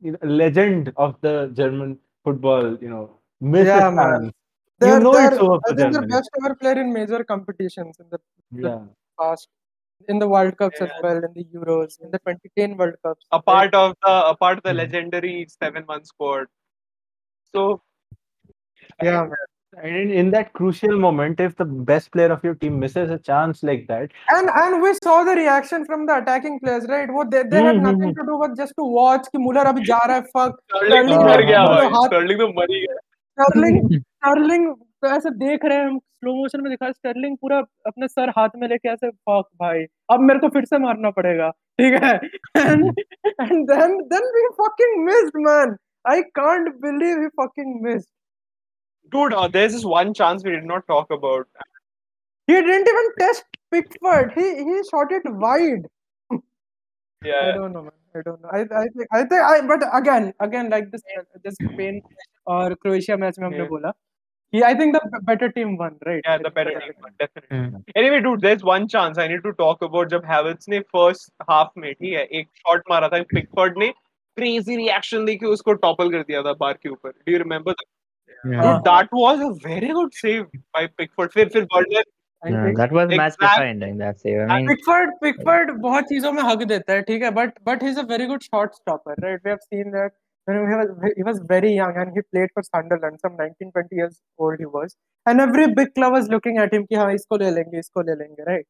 you know, a legend of the German football, you know, miss Yeah, his man. You They're, know they're, it's over I for think the best ever player in major competitions in the Yeah. past in the World Cups yeah. as well, in the Euros, in the 2010 World Cups. A part of the a part of the hmm. legendary seven-one squad. So, yeah. And in, in, that crucial moment, if the best player of your team misses a chance like that, and and we saw the reaction from the attacking players, right? What they, they mm-hmm. had hmm, hmm, nothing to do but just to watch. Ki Muller abhi ja raha hai, fuck. Sterling, Sterling, Sterling, Sterling, तो ही तो ऐसे देख रहे हैं हम slow motion में दिखा Stirling पूरा अपने सर हाथ में लेके ऐसे फक भाई अब मेरे को फिर से मारना पड़ेगा ठीक है and then then we fucking missed man I can't believe he fucking missed dude uh, there's this one chance we did not talk about he didn't even test Pickford he he shot it wide yeah. I don't know, man. I don't know. I I think I think I but again again like this this Spain or Croatia match में हमने Yeah. बोला कि I think the better team won, right? yeah the better team won, definitely Hmm. anyway dude there's one chance I need to talk about जब Havertz ने first half में ठीक है एक shot मारा था Pickford ने crazy reaction लेके उसको topple कर दिया था बार के ऊपर do you remember that? Yeah. Dude, that was a very good save by Pickford फिर फिर I Yeah, that was match defining. That save. I mean, Pickford Pickford बहुत चीज़ों में हक देता है ठीक है but but he's a very good shot stopper right we have seen that when he was he was very young and he played for Sunderland, some 19, 20 years old he was. And every big club was looking at him, ki, ha, isko le lenge, right?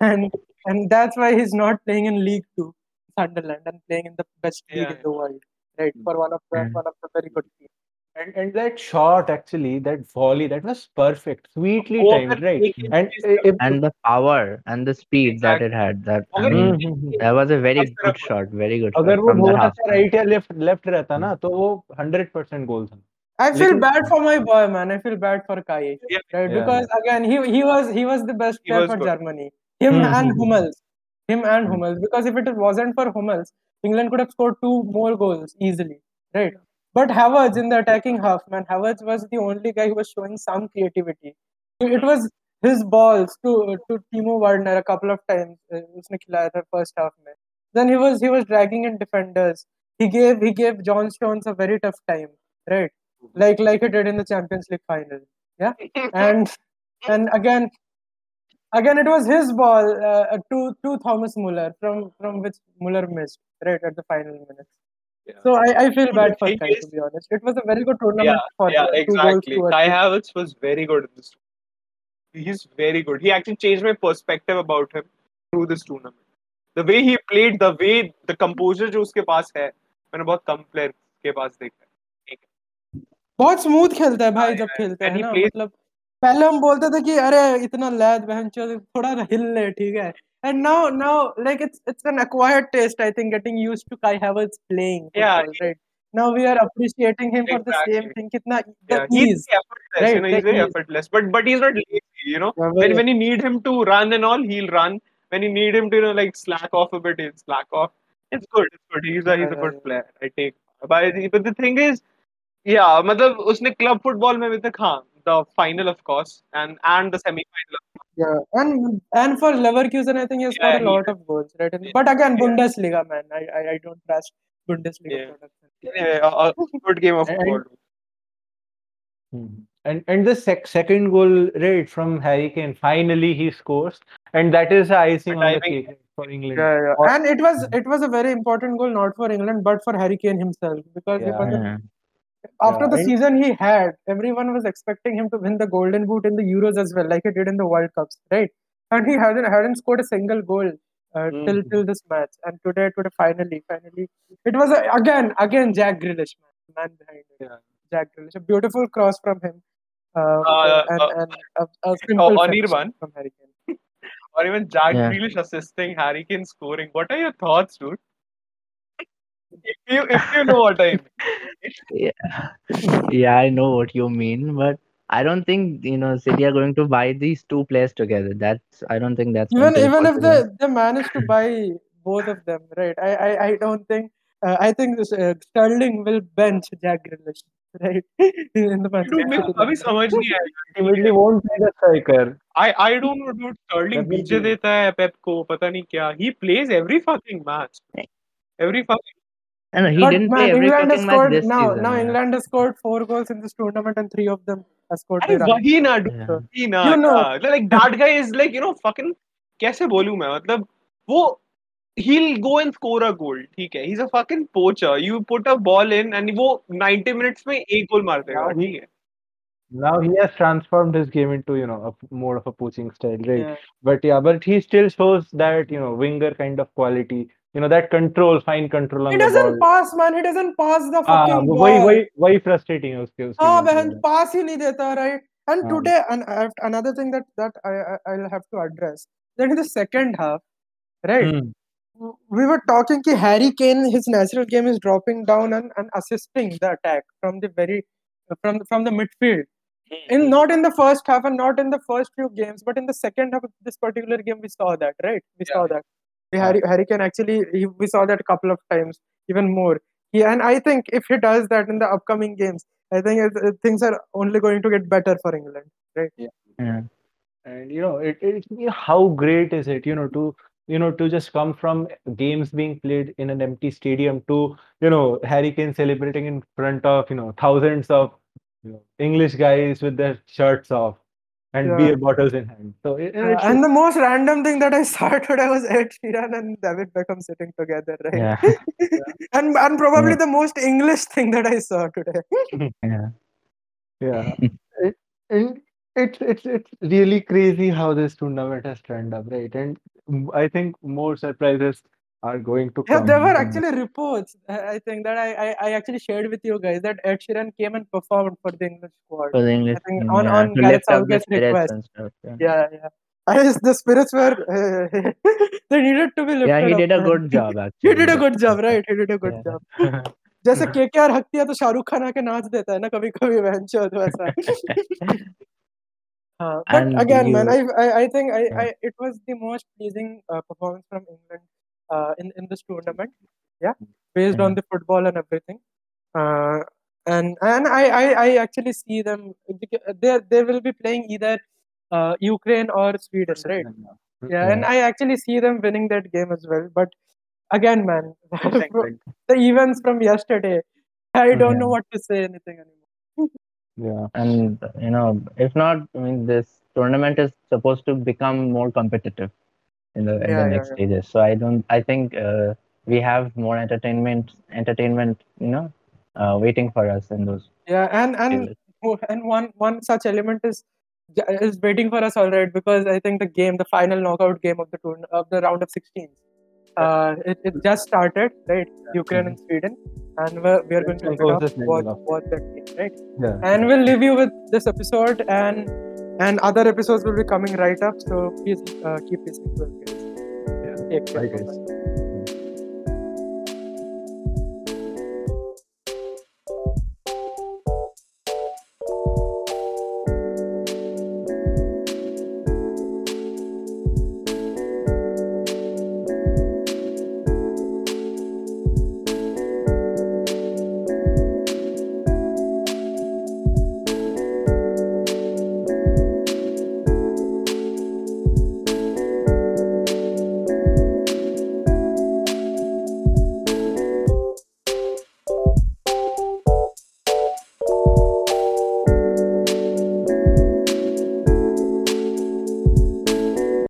And and that's why he's not playing in League Two, Sunderland, and playing in the best league yeah. in the world, right? For one of the hmm. one of the very good teams. and, and that shot actually, that volley, that was perfect, sweetly वो timed, अगर right? एक inch And miss if, and the power and the speed that it had. That I अगर mean, एक हम्म, हम्म, that was a very बस good तरफ- shot. Very good shot अगर वो from the थोड़ा half. सा राइट या लेफ्ट लेफ्ट रहता ना तो वो 100% गोल था I feel Lekin- bad for my boy, man. I feel bad for Kai, Yeah. right? Yeah. Because again, he he was he was the best He player was for good. Germany. Him Hmm, and hmm, hmm. Hummels, him and Hmm. Hummels. Because if it wasn't for Hummels, England could have scored two more goals easily, right? But Havertz in the attacking half, man, Havertz was the only guy who was showing some creativity. It it was his balls to to Timo Werner a couple of times. uh, उसने खिलाया था first half में. Then he was he was dragging in defenders. He gave he gave John Stones a very tough time, right? Like like he did in the Champions League final. Yeah, [laughs] and and again again it was his ball uh, to to Thomas Muller from from which Muller missed right at the final minutes. Yeah. So I, I feel bad for Kai is- to be honest. It was a very good tournament yeah for yeah exactly Kai. Havertz was very good in this he's very good he actually changed my perspective about him through this tournament the way he played the way the composure जो उसके पास है मैंने बहुत कम player के पास देखा है बहुत smooth खेलता है भाई हाँ, जब. खेलता है ना मतलब पहले हम बोलते थे कि अरे इतना लैद बहन चोद थोड़ा हिल ले ठीक है and now now like it's it's an acquired taste I think getting used to Kai Havertz playing Yeah, football, right now we are appreciating him for the same Exactly. thing कितना the yeah, he's ease very effortless, right, you know, he's the very ease. effortless. But but he's not lazy, you know. Yeah, When very- when you need him to run and all, he'll run. When you need him to you know like slack off a bit, he'll slack off. It's good. It's good. He's a he's a Yeah, good yeah. player. I take. But but the thing is, yeah, मतलब उसने club football में अभी तक हाँ the final of course and and the semi final. yeah, and and for Leverkusen, I think he has Yeah, scored a he- lot of goals, right? And- But again, Yeah. Bundesliga, man, I I, I don't trust Bundesliga Yeah. production. Anyway, a, a good game of And- football. Mhm. And and the sec- second goal right from Harry Kane finally he scores and that is the icing But on I the think- cake for England. Yeah, yeah. And it was it was a very important goal not for England but for Harry Kane himself because he Yeah. was a- Yeah. After Yeah, the and- season he had, everyone was expecting him to win the Golden Boot in the Euros as well, like he did in the World Cups, right? And he hadn't hadn't scored a single goal uh, till Mhm. till this match. And today, today, finally, finally, it was a, again again Jack Grealish, man, man behind it. Yeah. Jack Grealish, a beautiful cross from him, uh, Uh, and, uh, and a, a simple on from Harry Kane. [laughs] Or even Jack Yeah. Grealish assisting Harry Kane scoring. What are your thoughts, dude? If you if you know what I mean. yeah, I know what you mean, but I don't think you know City are going to buy these two players together. That's I don't think that's even going to be even if possible. they, they manage to buy both of them, right? I I, I don't think uh, I think this, uh, Sterling will bench Jack Grealish, right? [laughs] In the Manchester Dude, मेरे City को अभी lineup. समझ नहीं आया Ultimately won't play the striker. I I don't know dude Sterling Definitely. बीजे देता है पेप को पता नहीं क्या he plays every fucking match every fucking I know he But didn't man, play every England has fucking match scored this now. season. now yeah. England has scored four goals in this tournament, and three of them are scored by अरे Rashford. वही ना dude Yeah. वही ना You know. yeah. like that guy is like you know fucking कैसे बोलूं मैं मतलब वो he'll go and score a goal ठीक है he's a fucking poacher you put a ball in and वो 90 minutes में एक गोल मार देगा Now he- ठीक है Now he has transformed his game into, you know, a, more of a poaching style, right? Yeah. But yeah, but he still shows that, you know, winger kind of quality, you know, that control, fine control on He the doesn't ball. pass, man. He doesn't pass the हाँ fucking वो- वही ball. वही वही frustrating है उसके उसके हाँ game बहन में। पास ही नहीं देता right and हाँ। today and I have- another thing that that I I- I'll have to address that in the second half right Hmm. we were talking कि Harry Kane his natural game is dropping down and, and assisting the attack from the very from from the midfield in not in the first half and not in the first few games but in the second half of this particular game we saw that right we Yeah. saw that the Harry, Harry Kane actually he, we saw that a couple of times even more. He, and I think if he does that in the upcoming games I think it, it- things are only going to get better for England right? Yeah. and you know it, it how great is it you know to you know to just come from games being played in an empty stadium to you know Harry Kane celebrating in front of you know thousands of you know English guys with their shirts off and Yeah. beer bottles in hand so it, Uh, and the most random thing that I [laughs] saw today was Ed Sheeran and David Beckham sitting together right Yeah. [laughs] and and probably the most English thing that I saw today [laughs] Yeah. yeah it, and it's it's it's really crazy how this tournament has turned up right and I think more surprises are going to Yeah, come there were from actually reports. I I think that I, I, I actually shared with you guys that Ed Sheeran came and performed for the English squad. For the English think team, on- yeah, on to Gareth lift up the Southgate's spirits request. and stuff. Yeah. Yeah, yeah. I guess the spirits were uh, [laughs] they needed to be lifted. Yeah, he up, did a man. good job [laughs] actually. He did a good job, right? He did a good Yeah. job. [laughs] जैसे KKR हकती है तो शाहरुख खान आके नाच देता है ना कभी कभी वैंचो तो ऐसा हाँ but And again man I, you- I I think I, Yeah. I it was the most pleasing uh, performance from England uh, in in this tournament. Yeah based on the football and everything. Uh, and and I, I I actually see them they they will be playing either uh, Ukraine or Sweden right? Yeah. Yeah. and I actually see them winning that game as well. But again man [laughs] the events from yesterday I don't know what to say anything anymore. Yeah. [laughs] And you know if not i mean this tournament is supposed to become more competitive in the in Yeah, the next yeah. stages so i don't i think uh, we have more entertainment entertainment you know uh, waiting for us in those yeah and and stages. Oh, and one one such element is is waiting for us all right because I think the game, the final knockout game of the tourn of the round of 16s, uh, it, it just started, right? Ukraine and Sweden, and we're, we're going to Let's pick it close up, this watch, watch that game, right? yeah And we'll leave you with this episode, and and other episodes will be coming right up. So please uh, keep listening to us, guys. Yeah. Take care. Bye, guys.